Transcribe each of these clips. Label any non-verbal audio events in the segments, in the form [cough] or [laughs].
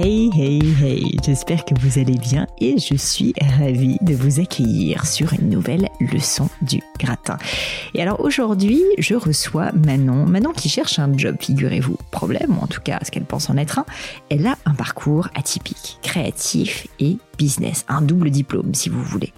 Hey, hey, hey, j'espère que vous allez bien et je suis ravie de vous accueillir sur une nouvelle leçon du gratin. Et alors aujourd'hui, je reçois Manon. Manon qui cherche un job, figurez-vous. Problème, ou en tout cas ce qu'elle pense en être un, elle a un parcours atypique, créatif et business, un double diplôme si vous voulez.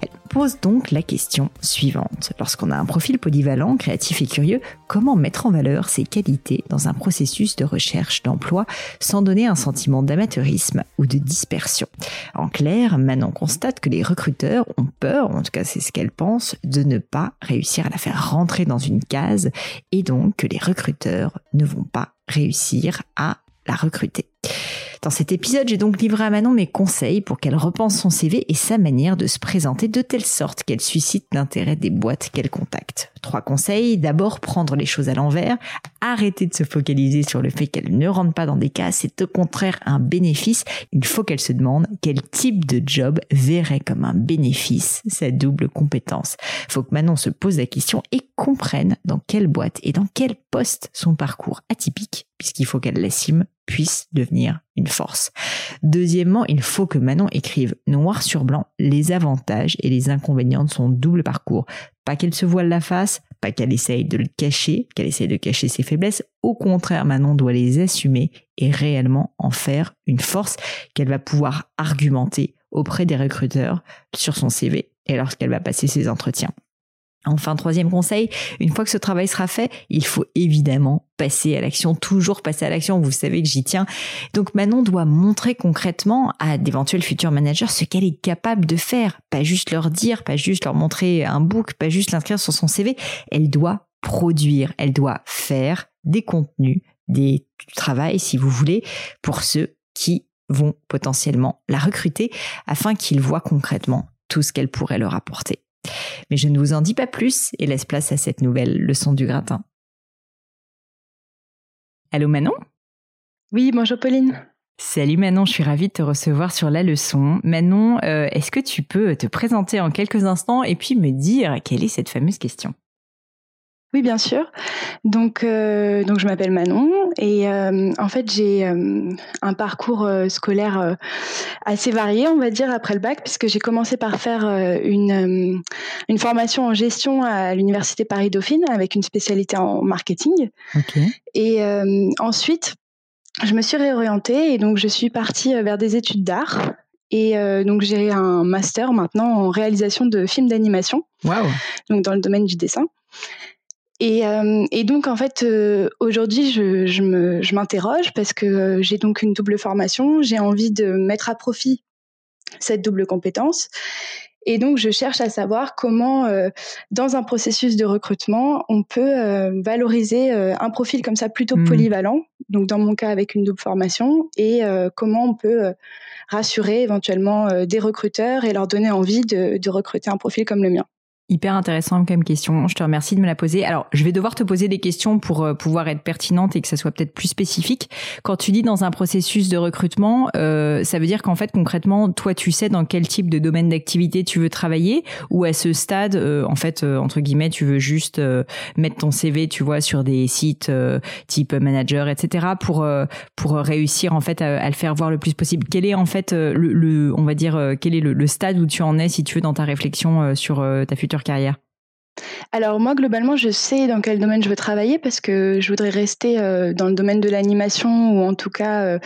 Elle pose donc la question suivante. Lorsqu'on a un profil polyvalent, créatif et curieux, comment mettre en valeur ses qualités dans un processus de recherche d'emploi sans donner un sentiment d'amateurisme ou de dispersion? En clair, Manon constate que les recruteurs ont peur, en tout cas c'est ce qu'elle pense, de ne pas réussir à la faire rentrer dans une case et donc que les recruteurs ne vont pas réussir à la recruter. Dans cet épisode, j'ai donc livré à Manon mes conseils pour qu'elle repense son CV et sa manière de se présenter de telle sorte qu'elle suscite l'intérêt des boîtes qu'elle contacte. Trois conseils. D'abord, prendre les choses à l'envers. Arrêter de se focaliser sur le fait qu'elle ne rentre pas dans des cas. C'est au contraire un bénéfice. Il faut qu'elle se demande quel type de job verrait comme un bénéfice sa double compétence. Faut que Manon se pose la question et comprenne dans quelle boîte et dans quel poste son parcours atypique, puisqu'il faut qu'elle l'assume, puisse devenir une force. Deuxièmement, il faut que Manon écrive noir sur blanc les avantages et les inconvénients de son double parcours. Pas qu'elle se voile la face, pas qu'elle essaye de le cacher, qu'elle essaye de cacher ses faiblesses. Au contraire, Manon doit les assumer et réellement en faire une force qu'elle va pouvoir argumenter auprès des recruteurs sur son CV et lorsqu'elle va passer ses entretiens. Enfin, troisième conseil, une fois que ce travail sera fait, il faut évidemment passer à l'action, toujours passer à l'action, vous savez que j'y tiens. Donc Manon doit montrer concrètement à d'éventuels futurs managers ce qu'elle est capable de faire, pas juste leur dire, pas juste leur montrer un book, pas juste l'inscrire sur son CV, elle doit produire, elle doit faire des contenus, des travail si vous voulez, pour ceux qui vont potentiellement la recruter afin qu'ils voient concrètement tout ce qu'elle pourrait leur apporter. Mais je ne vous en dis pas plus et laisse place à cette nouvelle leçon du gratin. Allô Manon? Oui, bonjour Pauline. Salut Manon, je suis ravie de te recevoir sur la leçon. Manon, euh, est-ce que tu peux te présenter en quelques instants et puis me dire quelle est cette fameuse question? Oui, bien sûr. Donc, euh, donc je m'appelle Manon et euh, en fait j'ai euh, un parcours scolaire assez varié, on va dire, après le bac, puisque j'ai commencé par faire une, une formation en gestion à l'université Paris Dauphine avec une spécialité en marketing. Et ensuite, je me suis réorientée et donc je suis partie vers des études d'art. Et donc j'ai un master maintenant en réalisation de films d'animation, wow. donc dans le domaine du dessin. Et, euh, et, donc en fait euh, aujourd'hui je, je m'interroge parce que euh, j'ai donc une double formation, j'ai envie de mettre à profit cette double compétence et donc je cherche à savoir comment dans un processus de recrutement on peut valoriser un profil comme ça plutôt mmh. polyvalent, donc dans mon cas avec une double formation et comment on peut rassurer éventuellement des recruteurs et leur donner envie de, de recruter un profil comme le mien. Hyper intéressant comme question. Je te remercie de me la poser. Alors, je vais devoir te poser des questions pour euh, pouvoir être pertinente et que ça soit peut-être plus spécifique. Quand tu dis dans un processus de recrutement, euh, ça veut dire qu'en fait, concrètement, toi, tu sais dans quel type de domaine d'activité tu veux travailler ou à ce stade, euh, en fait, entre guillemets, tu veux juste mettre ton CV, tu vois, sur des sites type manager, etc. pour pour réussir en fait à, le faire voir le plus possible. Quel est en fait le, on va dire, quel est le, le, stade où tu en es si tu veux dans ta réflexion sur ta future carrière? Alors moi globalement je sais dans quel domaine je veux travailler parce que je voudrais rester euh, dans le domaine de l'animation ou en tout cas euh,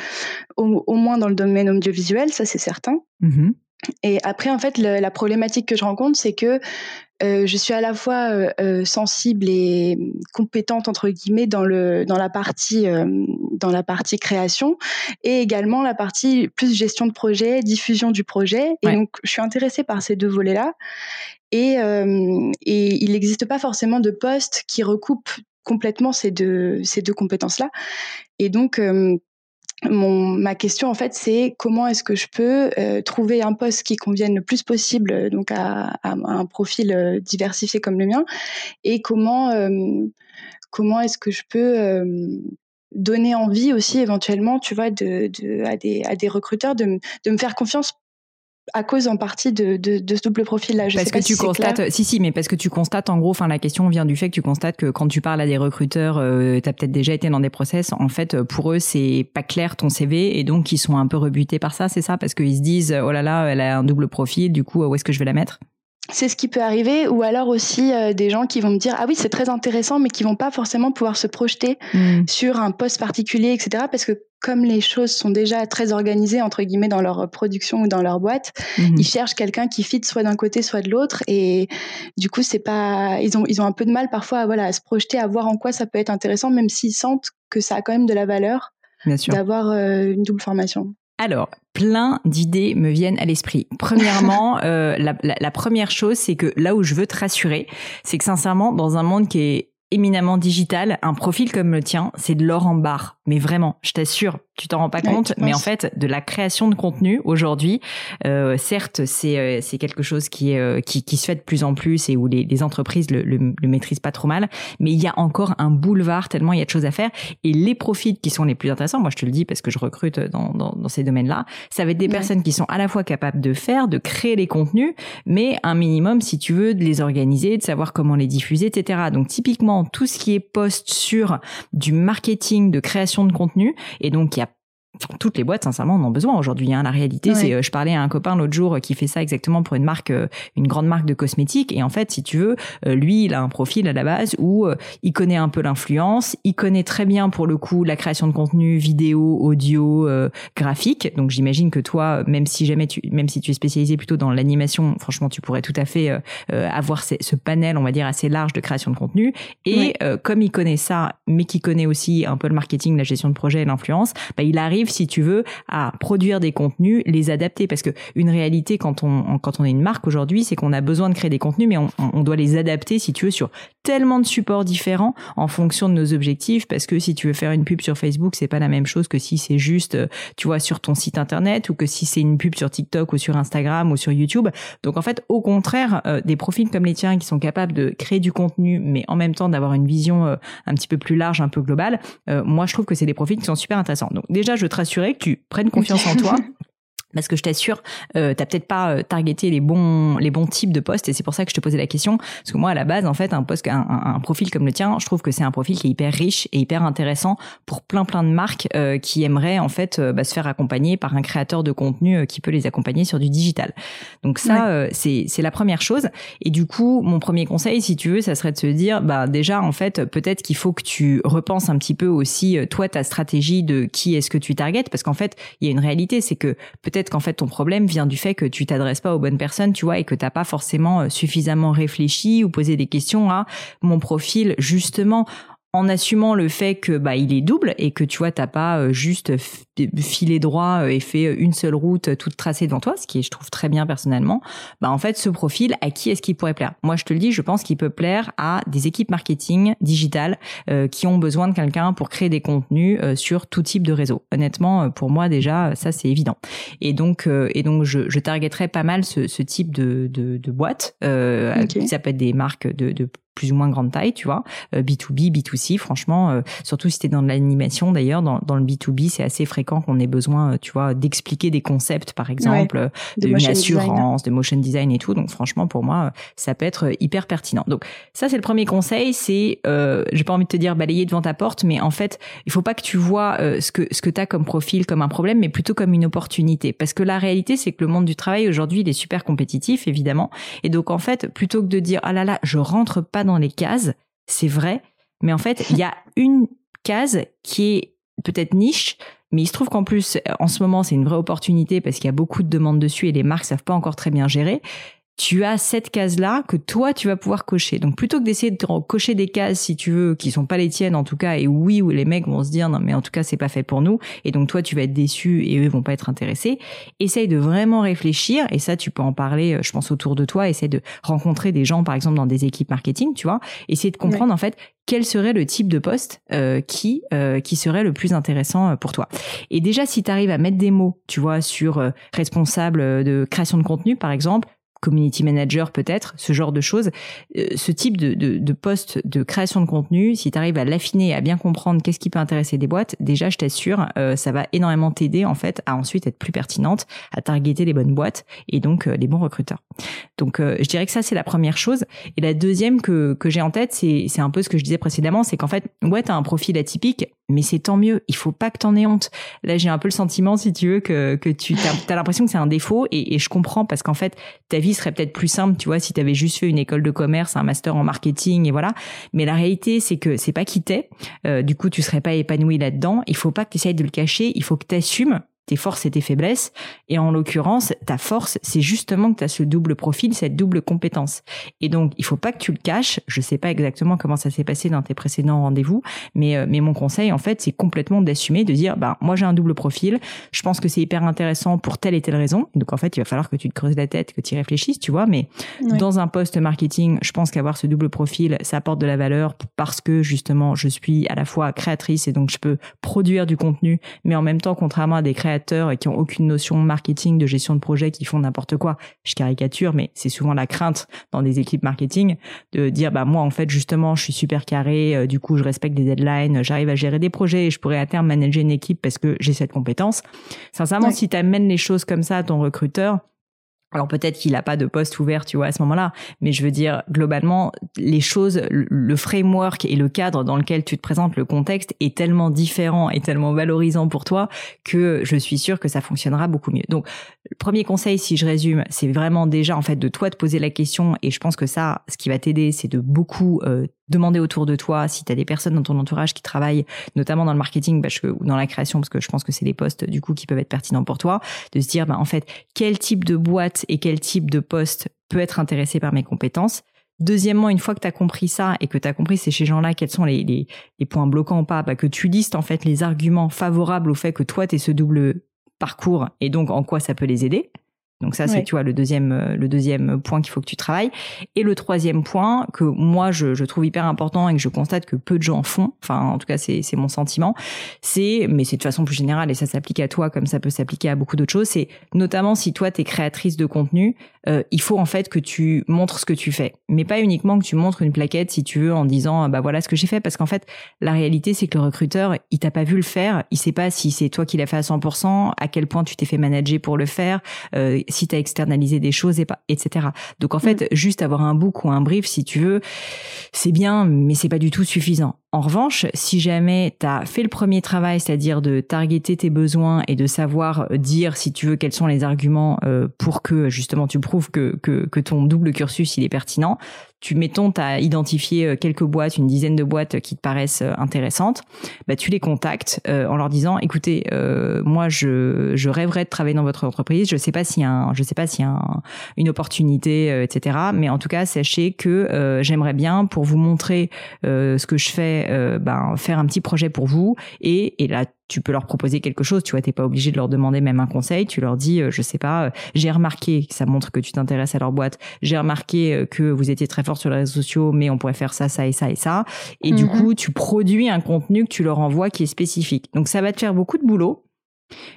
au, moins dans le domaine audiovisuel, ça c'est certain. Mm-hmm. Et après en fait la problématique que je rencontre c'est que euh, je suis à la fois sensible et compétente entre guillemets dans le dans la partie dans la partie création et également la partie plus gestion de projet, diffusion du projet. Et donc je suis intéressée par ces deux volets là. Et, euh, et il n'existe pas forcément de poste qui recoupe complètement ces deux, ces deux compétences-là. Et donc, euh, ma question en fait, c'est comment est-ce que je peux euh, trouver un poste qui convienne le plus possible donc à, un profil diversifié comme le mien, et comment comment est-ce que je peux donner envie aussi éventuellement, tu vois, à, des, à des recruteurs de, de me faire confiance à cause en partie de, de, ce double profil-là. Parce que tu constates, si si, mais parce que tu constates en gros, enfin la question vient du fait que tu constates que quand tu parles à des recruteurs, euh, tu as peut-être déjà été dans des process. En fait, pour eux, c'est pas clair ton CV et donc ils sont un peu rebutés par ça, c'est ça, parce qu'ils se disent oh là là, elle a un double profil, du coup où est-ce que je vais la mettre? C'est ce qui peut arriver, ou alors aussi euh, des gens qui vont me dire ah oui c'est très intéressant, mais qui vont pas forcément pouvoir se projeter mmh. sur un poste particulier, etc. Parce que comme les choses sont déjà très organisées entre guillemets dans leur production ou dans leur boîte, mmh. ils cherchent quelqu'un qui fit soit d'un côté soit de l'autre, et du coup c'est pas ils ont ils ont un peu de mal parfois à, voilà à se projeter, à voir en quoi ça peut être intéressant, même s'ils sentent que ça a quand même de la valeur d'avoir euh, une double formation. Alors, plein d'idées me viennent à l'esprit. Premièrement, [laughs] euh, la, la, première chose, c'est que là où je veux te rassurer, c'est que sincèrement, dans un monde qui est éminemment digital, un profil comme le tien, c'est de l'or en barre. Mais vraiment, je t'assure, tu t'en rends pas compte, mais en fait, de la création de contenu aujourd'hui, euh, certes, c'est euh, c'est quelque chose qui euh, qui, qui se fait de plus en plus et où les, les entreprises le, le, le, maîtrisent pas trop mal, mais il y a encore un boulevard tellement il y a de choses à faire et les profils qui sont les plus intéressants, moi je te le dis parce que je recrute dans dans, dans ces domaines-là, ça va être des personnes qui sont à la fois capables de faire, de créer les contenus, mais un minimum si tu veux de les organiser, de savoir comment les diffuser, etc. Donc typiquement tout ce qui est post sur du marketing, de création de contenu, et donc il y a toutes les boîtes, sincèrement, en ont besoin aujourd'hui. Hein. La réalité, c'est, euh, je parlais à un copain l'autre jour qui fait ça exactement pour une marque, euh, une grande marque de cosmétiques. Et en fait, si tu veux, euh, lui, il a un profil à la base où il connaît un peu l'influence, il connaît très bien pour le coup la création de contenu vidéo, audio, graphique. Donc j'imagine que toi, même si jamais tu, même si tu es spécialisé plutôt dans l'animation, franchement, tu pourrais tout à fait avoir ce, panel, on va dire, assez large de création de contenu. Et comme il connaît ça, mais qu'il connaît aussi un peu le marketing, la gestion de projet et l'influence, bah, il arrive si tu veux, à produire des contenus, les adapter. Parce que une réalité, quand on, quand on est une marque aujourd'hui, c'est qu'on a besoin de créer des contenus, mais on, doit les adapter, si tu veux, sur tellement de supports différents en fonction de nos objectifs. Parce que si tu veux faire une pub sur Facebook, c'est pas la même chose que si c'est juste, euh, tu vois, sur ton site internet ou que si c'est une pub sur TikTok ou sur Instagram ou sur YouTube. Donc en fait, au contraire, euh, des profils comme les tiens qui sont capables de créer du contenu, mais en même temps d'avoir une vision euh, un petit peu plus large, un peu globale, moi je trouve que c'est des profils qui sont super intéressants. Donc déjà, je rassurer que tu prennes confiance en toi [laughs] parce que je t'assure, euh, t'as peut-être pas euh, targeté les bons les bons types de postes et c'est pour ça que je te posais la question. Parce que moi à la base en fait un poste un, un, profil comme le tien, je trouve que c'est un profil qui est hyper riche et hyper intéressant pour plein plein de marques euh, qui aimeraient en fait euh, bah, se faire accompagner par un créateur de contenu qui peut les accompagner sur du digital. Donc ça c'est c'est la première chose. Et du coup mon premier conseil si tu veux ça serait de se dire bah déjà en fait peut-être qu'il faut que tu repenses un petit peu aussi toi ta stratégie de qui est-ce que tu targetes. Parce qu'en fait il y a une réalité c'est que peut-être qu'en fait ton problème vient du fait que tu t'adresses pas aux bonnes personnes, tu vois, et que t'as pas forcément euh, suffisamment réfléchi ou posé des questions à mon profil justement en assumant le fait que bah il est double et que tu vois t'as pas euh, juste filé droit euh, et fait euh, une seule route toute tracée devant toi, ce qui est je trouve très bien personnellement. Bah en fait ce profil à qui est-ce qu'il pourrait plaire? Moi je te le dis, je pense qu'il peut plaire à des équipes marketing digitales qui ont besoin de quelqu'un pour créer des contenus sur tout type de réseau. Honnêtement pour moi déjà ça c'est évident. Et donc et donc je, je targeterais pas mal ce, ce type de de, de boîte. Euh, Ça peut être des marques de, de plus ou moins grande taille, tu vois, B2B, euh, B2C, franchement, euh, surtout si tu es dans l'animation d'ailleurs, dans, dans le B2B, c'est assez fréquent qu'on ait besoin, euh, tu vois, d'expliquer des concepts, par exemple, de assurance, de motion design et tout. Donc franchement, pour moi, ça peut être hyper pertinent. Donc ça, c'est le premier conseil, c'est, euh, j'ai pas envie de te dire balayer devant ta porte, mais en fait, il faut pas que tu vois ce que ce que t'as comme profil comme un problème, mais plutôt comme une opportunité. Parce que la réalité, c'est que le monde du travail aujourd'hui, il est super compétitif, évidemment. Et donc en fait, plutôt que de dire ah là là, je rentre pas dans les cases, c'est vrai, mais en fait, il y a [laughs] une case qui est peut-être niche, mais il se trouve qu'en plus, en ce moment, c'est une vraie opportunité parce qu'il y a beaucoup de demandes dessus et les marques savent pas encore très bien gérer tu as cette case-là que toi, tu vas pouvoir cocher. Donc, plutôt que d'essayer de cocher des cases, si tu veux, qui sont pas les tiennes, en tout cas, et oui, où les mecs vont se dire, non, mais en tout cas, c'est pas fait pour nous, et donc toi, tu vas être déçu et eux vont pas être intéressés, essaye de vraiment réfléchir, et ça, tu peux en parler, euh, je pense, autour de toi, essaye de rencontrer des gens, par exemple, dans des équipes marketing, tu vois, essayer de comprendre, en fait, quel serait le type de poste euh, qui euh, qui serait le plus intéressant pour toi. Et déjà, si tu arrives à mettre des mots, tu vois, sur responsable de création de contenu, par exemple, community manager peut-être, ce genre de choses. Euh, ce type de, de, de, poste de création de contenu, si tu arrives à l'affiner, à bien comprendre qu'est-ce qui peut intéresser des boîtes, déjà je t'assure, euh, ça va énormément t'aider en fait à ensuite être plus pertinente, à targeter les bonnes boîtes et donc euh, les bons recruteurs. Donc je dirais que ça c'est la première chose. Et la deuxième que, que j'ai en tête, c'est, c'est un peu ce que je disais précédemment, c'est qu'en fait, ouais, tu as un profil atypique, mais c'est tant mieux. Il faut pas que t'en aies honte. Là, j'ai un peu le sentiment, si tu veux, que, que tu as, l'impression que c'est un défaut et, et je comprends parce qu'en fait, ta vie serait peut-être plus simple, tu vois, si tu avais juste fait une école de commerce, un master en marketing et voilà. Mais la réalité, c'est que c'est pas qui t'es. Euh, du coup, tu serais pas épanoui là-dedans. Il faut pas que tu essayes de le cacher. Il faut que tu assumes tes forces et tes faiblesses. Et en l'occurrence, ta force, c'est justement que tu as ce double profil, cette double compétence. Et donc, il faut pas que tu le caches. Je sais pas exactement comment ça s'est passé dans tes précédents rendez-vous, mais, euh, mais mon conseil, en fait, c'est complètement d'assumer, de dire, bah, moi, j'ai un double profil. Je pense que c'est hyper intéressant pour telle et telle raison. Donc, en fait, il va falloir que tu te creuses la tête, que tu y réfléchisses, tu vois. Mais dans un poste marketing, je pense qu'avoir ce double profil, ça apporte de la valeur parce que, justement, je suis à la fois créatrice et donc je peux produire du contenu, mais en même temps, contrairement à des créateurs, et qui ont aucune notion marketing, de gestion de projet, qui font n'importe quoi. Je caricature, mais c'est souvent la crainte dans des équipes marketing de dire bah moi en fait justement je suis super carré, euh, du coup je respecte des deadlines, j'arrive à gérer des projets et je pourrais à terme manager une équipe parce que j'ai cette compétence. Sincèrement, si tu amènes les choses comme ça à ton recruteur, alors peut-être qu'il n'a pas de poste ouvert, tu vois, à ce moment-là, mais je veux dire, globalement, les choses, le framework et le cadre dans lequel tu te présentes, le contexte est tellement différent et tellement valorisant pour toi que je suis sûre que ça fonctionnera beaucoup mieux. Donc, le premier conseil, si je résume, c'est vraiment déjà en fait de toi de poser la question. Et je pense que ça, ce qui va t'aider, c'est de beaucoup euh, demander autour de toi si tu as des personnes dans ton entourage qui travaillent notamment dans le marketing ou dans la création parce que je pense que c'est des postes du coup qui peuvent être pertinents pour toi de se dire bah en fait quel type de boîte et quel type de poste peut être intéressé par mes compétences. Deuxièmement, une fois que tu as compris ça et que tu as compris c'est chez gens-là quels sont les, les, les, points bloquants ou pas, bah, que tu listes en fait les arguments favorables au fait que toi tu es ce double parcours et donc en quoi ça peut les aider. Donc ça, c'est tu vois le deuxième euh, le deuxième point qu'il faut que tu travailles. Et le troisième point que moi je, je, trouve hyper important et que je constate que peu de gens font. Enfin, en tout cas, c'est c'est mon sentiment. C'est mais c'est de façon plus générale et ça s'applique à toi comme ça peut s'appliquer à beaucoup d'autres choses. C'est notamment si toi t'es créatrice de contenu, euh, il faut en fait que tu montres ce que tu fais, mais pas uniquement que tu montres une plaquette si tu veux en disant bah voilà ce que j'ai fait parce qu'en fait la réalité c'est que le recruteur il t'a pas vu le faire, il sait pas si c'est toi qui l'as fait à 100%, à quel point tu t'es fait manager pour le faire. Euh, si tu as externalisé des choses, et pas, etc. Donc en fait, mm. juste avoir un book ou un brief, si tu veux, c'est bien, mais c'est pas du tout suffisant. En revanche, si jamais tu as fait le premier travail, c'est-à-dire de targeter tes besoins et de savoir dire, si tu veux, quels sont les arguments euh, pour que justement tu prouves que, que, que ton double cursus il est pertinent, tu mettons, tu as identifié euh, quelques boîtes, une dizaine de boîtes qui te paraissent euh, intéressantes, bah, tu les contactes euh, en leur disant, écoutez, moi je, je rêverais de travailler dans votre entreprise, je sais pas a, un, je sais pas y a une opportunité, etc. Mais en tout cas, sachez que j'aimerais bien pour vous montrer ce que je fais, ben, faire un petit projet pour vous et, et là tu peux leur proposer quelque chose, tu vois, t'es pas obligé de leur demander même un conseil, tu leur dis, je sais pas, j'ai remarqué, ça montre que tu t'intéresses à leur boîte, j'ai remarqué que vous étiez très fort sur les réseaux sociaux, mais on pourrait faire ça, ça et ça et ça. Et du mhm. coup, tu produis un contenu que tu leur envoies qui est spécifique. Donc ça va te faire beaucoup de boulot.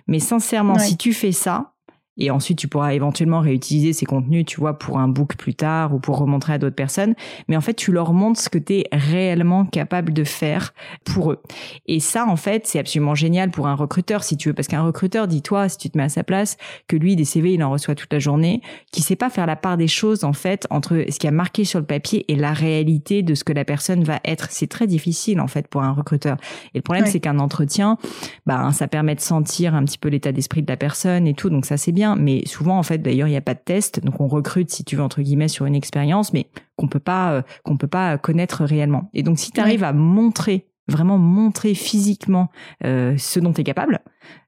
Mais sincèrement, si tu fais ça, et ensuite, tu pourras éventuellement réutiliser ces contenus, tu vois, pour un book plus tard ou pour remontrer à d'autres personnes. Mais en fait, tu leur montres ce que tu es réellement capable de faire pour eux. Et ça, en fait, c'est absolument génial pour un recruteur, si tu veux. Parce qu'un recruteur, dis-toi, si tu te mets à sa place, que lui, des CV, il en reçoit toute la journée, qui sait pas faire la part des choses, en fait, entre ce qui a marqué sur le papier et la réalité de ce que la personne va être. C'est très difficile, en fait, pour un recruteur. Et le problème, c'est qu'un entretien, bah, ça permet de sentir un petit peu l'état d'esprit de la personne et tout. Donc ça, c'est bien mais souvent en fait d'ailleurs il n'y a pas de test, donc on recrute si tu veux entre guillemets sur une expérience, mais qu'on peut pas euh, qu'on peut pas connaître réellement. Et donc si tu arrives à montrer vraiment montrer physiquement euh, ce dont tu es capable,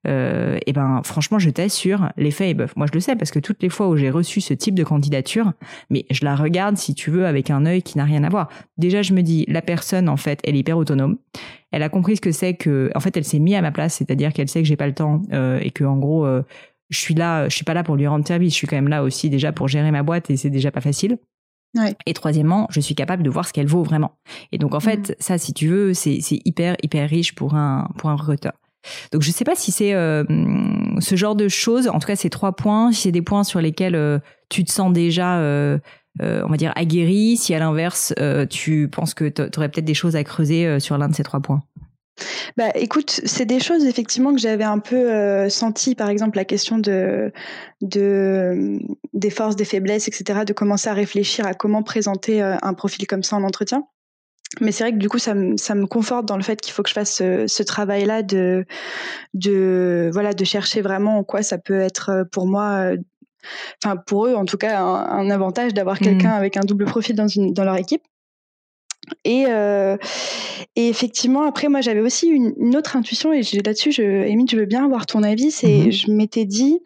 euh, et ben franchement je t'assure, l'effet est bœuf. Moi je le sais parce que toutes les fois où j'ai reçu ce type de candidature, mais je la regarde si tu veux avec un œil qui n'a rien à voir. Déjà je me dis la personne en fait elle est hyper autonome, elle a compris ce que c'est que, en fait elle s'est mise à ma place, c'est-à-dire qu'elle sait que j'ai pas le temps euh, et que en gros euh, je suis là, je suis pas là pour lui rendre service, je suis quand même là aussi déjà pour gérer ma boîte et c'est déjà pas facile. Et troisièmement, je suis capable de voir ce qu'elle vaut vraiment. Et donc en fait, mm. ça, si tu veux, c'est hyper hyper riche pour un pour un recruteur. Donc je sais pas si c'est ce genre de choses, en tout cas ces trois points, si c'est des points sur lesquels tu te sens déjà on va dire aguerri, si à l'inverse tu penses que tu aurais peut-être des choses à creuser sur l'un de ces trois points. Bah, écoute, c'est des choses effectivement que j'avais un peu euh, senti, par exemple la question de, de des forces, des faiblesses, etc., de commencer à réfléchir à comment présenter euh, un profil comme ça en entretien. Mais c'est vrai que du coup, ça me, ça me conforte dans le fait qu'il faut que je fasse ce, travail-là de, de, voilà, de chercher vraiment en quoi ça peut être euh, pour moi, enfin pour eux en tout cas, un, avantage d'avoir mmh. quelqu'un avec un double profil dans, une, dans leur équipe. Et, euh, et, effectivement, après, moi, j'avais aussi une, autre intuition, et là-dessus, je, je veux bien avoir ton avis. C'est, mmh je m'étais dit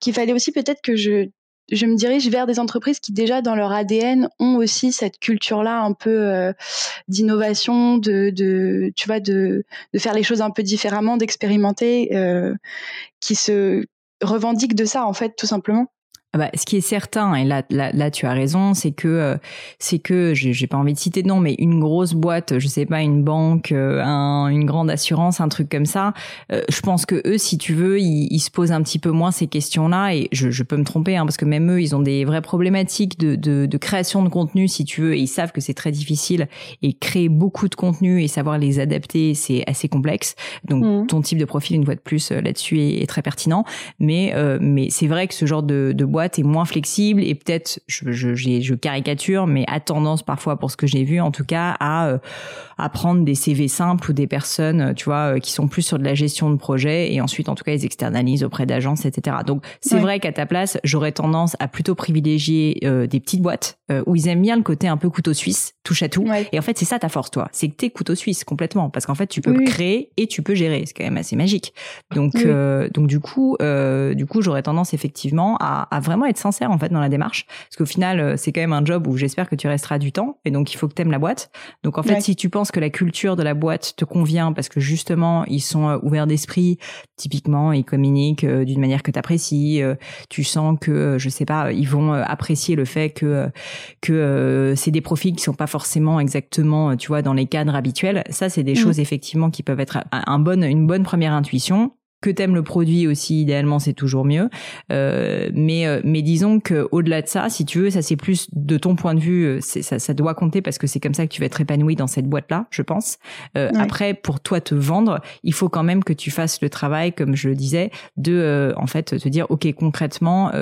qu'il fallait aussi peut-être que je, je me dirige vers des entreprises qui déjà dans leur ADN ont aussi cette culture-là un peu euh, d'innovation, de, de, tu vois, de, de faire les choses un peu différemment, d'expérimenter, euh, qui se revendiquent de ça en fait, tout simplement. Ah bah, ce qui est certain, et là, là, là tu as raison, c'est que euh, c'est que j'ai pas envie de citer de nom, mais une grosse boîte, je sais pas, une banque, euh, un, une grande assurance, un truc comme ça. Euh, je pense que eux, si tu veux, ils, ils, se posent un petit peu moins ces questions-là, et je, je, peux me tromper, hein, parce que même eux, ils ont des vraies problématiques de, de, de création de contenu, si tu veux, et ils savent que c'est très difficile, et créer beaucoup de contenu et savoir les adapter, c'est assez complexe. Donc mmh. ton type de profil, une fois de plus, là-dessus est, est, très pertinent, mais mais c'est vrai que ce genre de, de boîte est moins flexible et peut-être, je, je, je, caricature, mais a tendance parfois, pour ce que j'ai vu en tout cas, à, euh, à prendre des CV simples ou des personnes, euh, tu vois, euh, qui sont plus sur de la gestion de projet et ensuite, en tout cas, ils externalisent auprès d'agences, etc. Donc, c'est vrai qu'à ta place, j'aurais tendance à plutôt privilégier des petites boîtes où ils aiment bien le côté un peu couteau suisse, touche à tout. Et en fait, c'est ça ta force, toi. C'est que t'es couteau suisse complètement parce qu'en fait, tu peux créer et tu peux gérer. C'est quand même assez magique. Donc, donc du coup, du coup, j'aurais tendance effectivement à, à vraiment être sincère en fait dans la démarche parce qu'au final euh, c'est quand même un job où j'espère que tu resteras du temps et donc il faut que tu aimes la boîte. Donc en fait si tu penses que la culture de la boîte te convient parce que justement ils sont euh, ouverts d'esprit, typiquement ils communiquent euh, d'une manière que tu apprécies, tu sens que je sais pas, ils vont apprécier le fait que que c'est des profils qui sont pas forcément exactement tu vois dans les cadres habituels. Ça c'est des mmh. choses effectivement qui peuvent être un bon une bonne première intuition que t'aimes le produit aussi idéalement c'est toujours mieux. Euh, mais euh, mais disons que au-delà de ça si tu veux ça c'est plus de ton point de vue euh, ça, ça doit compter parce que c'est comme ça que tu vas être épanoui dans cette boîte là je pense. Euh, après pour toi te vendre il faut quand même que tu fasses le travail comme je le disais de euh, en fait te dire ok concrètement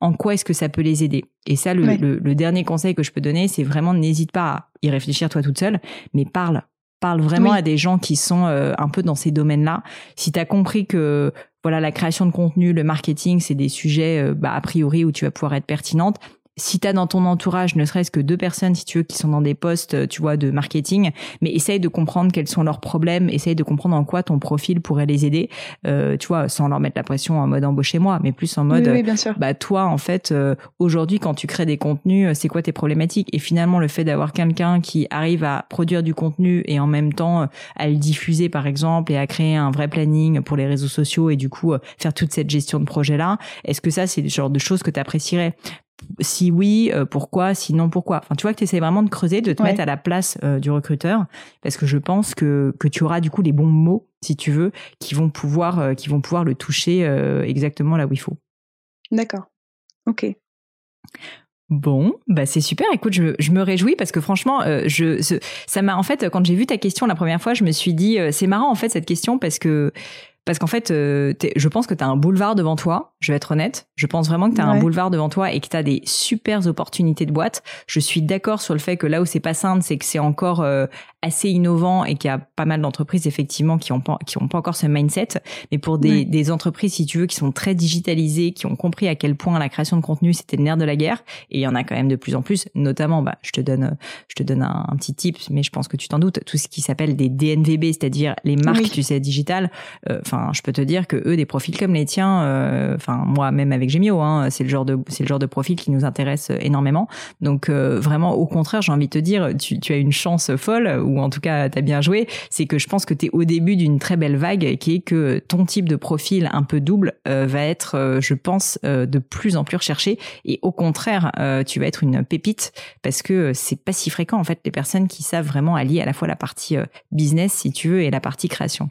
en quoi est-ce que ça peut les aider? Et ça le, le, le dernier conseil que je peux donner c'est vraiment n'hésite pas à y réfléchir toi toute seule mais parle parle vraiment à des gens qui sont euh, un peu dans ces domaines-là. Si tu as compris que voilà la création de contenu, le marketing, c'est des sujets euh, bah, a priori où tu vas pouvoir être pertinente, si tu as dans ton entourage ne serait-ce que deux personnes, si tu veux, qui sont dans des postes, euh, tu vois, de marketing, mais essaye de comprendre quels sont leurs problèmes, essaye de comprendre en quoi ton profil pourrait les aider, euh, tu vois, sans leur mettre la pression en mode embauchez-moi, mais plus en mode, bien sûr. bah toi, en fait, euh, aujourd'hui, quand tu crées des contenus, c'est quoi tes problématiques? Et finalement, le fait d'avoir quelqu'un qui arrive à produire du contenu et en même temps à le diffuser, par exemple, et à créer un vrai planning pour les réseaux sociaux et du coup faire toute cette gestion de projet-là, est-ce que ça, c'est le genre de choses que tu apprécierais si oui, euh, pourquoi Sinon, pourquoi Enfin, tu vois que tu essaies vraiment de creuser, de te mettre à la place euh, du recruteur, parce que je pense que, que tu auras du coup les bons mots, si tu veux, qui vont pouvoir, euh, qui vont pouvoir le toucher exactement là où il faut. D'accord. Ok. Bon, bah c'est super. Écoute, je, je, me réjouis parce que franchement, je, ça m'a en fait quand j'ai vu ta question la première fois, je me suis dit c'est marrant en fait cette question parce que parce qu'en fait, euh, je pense que tu as un boulevard devant toi, je vais être honnête. Je pense vraiment que tu as un boulevard devant toi et que tu as des super opportunités de boîte. Je suis d'accord sur le fait que là où c'est pas simple, c'est que c'est encore euh, assez innovant et qu'il y a pas mal d'entreprises effectivement qui ont pas, qui ont pas encore ce mindset. Mais pour des, des entreprises, si tu veux, qui sont très digitalisées, qui ont compris à quel point la création de contenu c'était le nerf de la guerre, et il y en a quand même de plus en plus, notamment, bah, je te donne, je te donne un, petit tip, mais je pense que tu t'en doutes, tout ce qui s'appelle des DNVB, c'est-à-dire les marques, tu sais, digitales. Euh, je peux te dire que eux, des profils comme les tiens, euh, enfin moi même avec Gemio, hein, c'est le genre de, profil qui nous intéresse énormément. Donc euh, vraiment, au contraire, j'ai envie de te dire, tu, as une chance folle ou en tout cas t'as bien joué, c'est que je pense que tu es au début d'une très belle vague qui est que ton type de profil un peu double euh, va être, euh, je pense, euh, de plus en plus recherché et au contraire, tu vas être une pépite parce que c'est pas si fréquent en fait les personnes qui savent vraiment allier à la fois la partie business si tu veux et la partie création.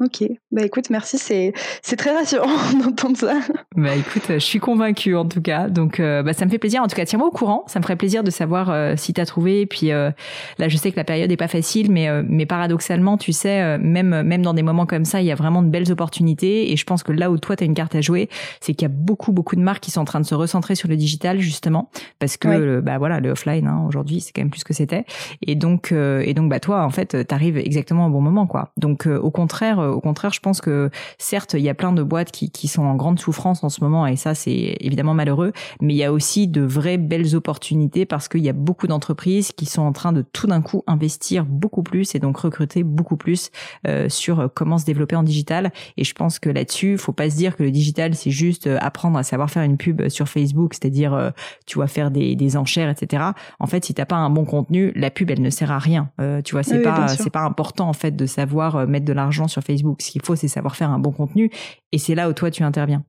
Ok, bah écoute, merci, c'est c'est très rassurant [laughs] d'entendre ça. Bah écoute, je suis convaincue en tout cas, donc euh, bah ça me fait plaisir. En tout cas, tiens-moi au courant, ça me ferait plaisir de savoir euh, si t'as trouvé. Et puis euh, là, je sais que la période est pas facile, mais mais paradoxalement, tu sais, même même dans des moments comme ça, il y a vraiment de belles opportunités. Et je pense que là où toi t'as une carte à jouer, c'est qu'il y a beaucoup beaucoup de marques qui sont en train de se recentrer sur le digital justement, parce que bah voilà, le offline hein, aujourd'hui, c'est quand même plus que c'était. Et donc et donc bah toi, en fait, t'arrives exactement au bon moment quoi. Donc au contraire au contraire, je pense que certes, il y a plein de boîtes qui, qui sont en grande souffrance en ce moment et ça, c'est évidemment malheureux, mais il y a aussi de vraies belles opportunités parce qu'il y a beaucoup d'entreprises qui sont en train de tout d'un coup investir beaucoup plus et donc recruter beaucoup plus euh, sur comment se développer en digital. Et je pense que là-dessus, faut pas se dire que le digital, c'est juste euh, apprendre à savoir faire une pub sur Facebook, c'est-à-dire, euh, tu vois, faire des, des enchères, etc. En fait, si t'as pas un bon contenu, la pub, elle ne sert à rien. tu vois, c'est pas, c'est pas important en fait de savoir mettre de l'argent sur Facebook ce qu'il faut, c'est savoir faire un bon contenu. Et c'est là où toi, tu interviens.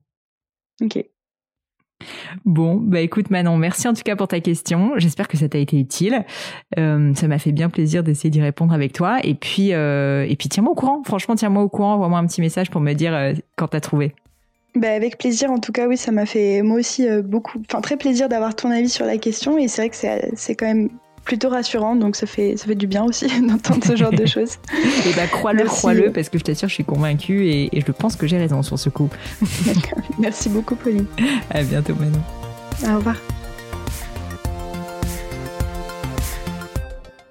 Ok. Bon, bah écoute Manon, merci en tout cas pour ta question. J'espère que ça t'a été utile. Euh, ça m'a fait bien plaisir d'essayer d'y répondre avec toi. Et puis, euh, et puis tiens-moi au courant. Franchement, tiens-moi au courant. Envoie-moi un petit message pour me dire euh, quand t'as trouvé. Bah avec plaisir. En tout cas, oui, ça m'a fait moi aussi beaucoup, enfin très plaisir d'avoir ton avis sur la question. Et c'est vrai que c'est quand même plutôt rassurant, donc ça fait, ça fait du bien aussi [laughs] d'entendre ce genre de [laughs] choses. Et bah crois-le, crois-le, parce que je t'assure, je suis convaincue et, et, je pense que j'ai raison sur ce coup. Merci beaucoup, Pauline. [laughs] À bientôt, Manon. Au revoir.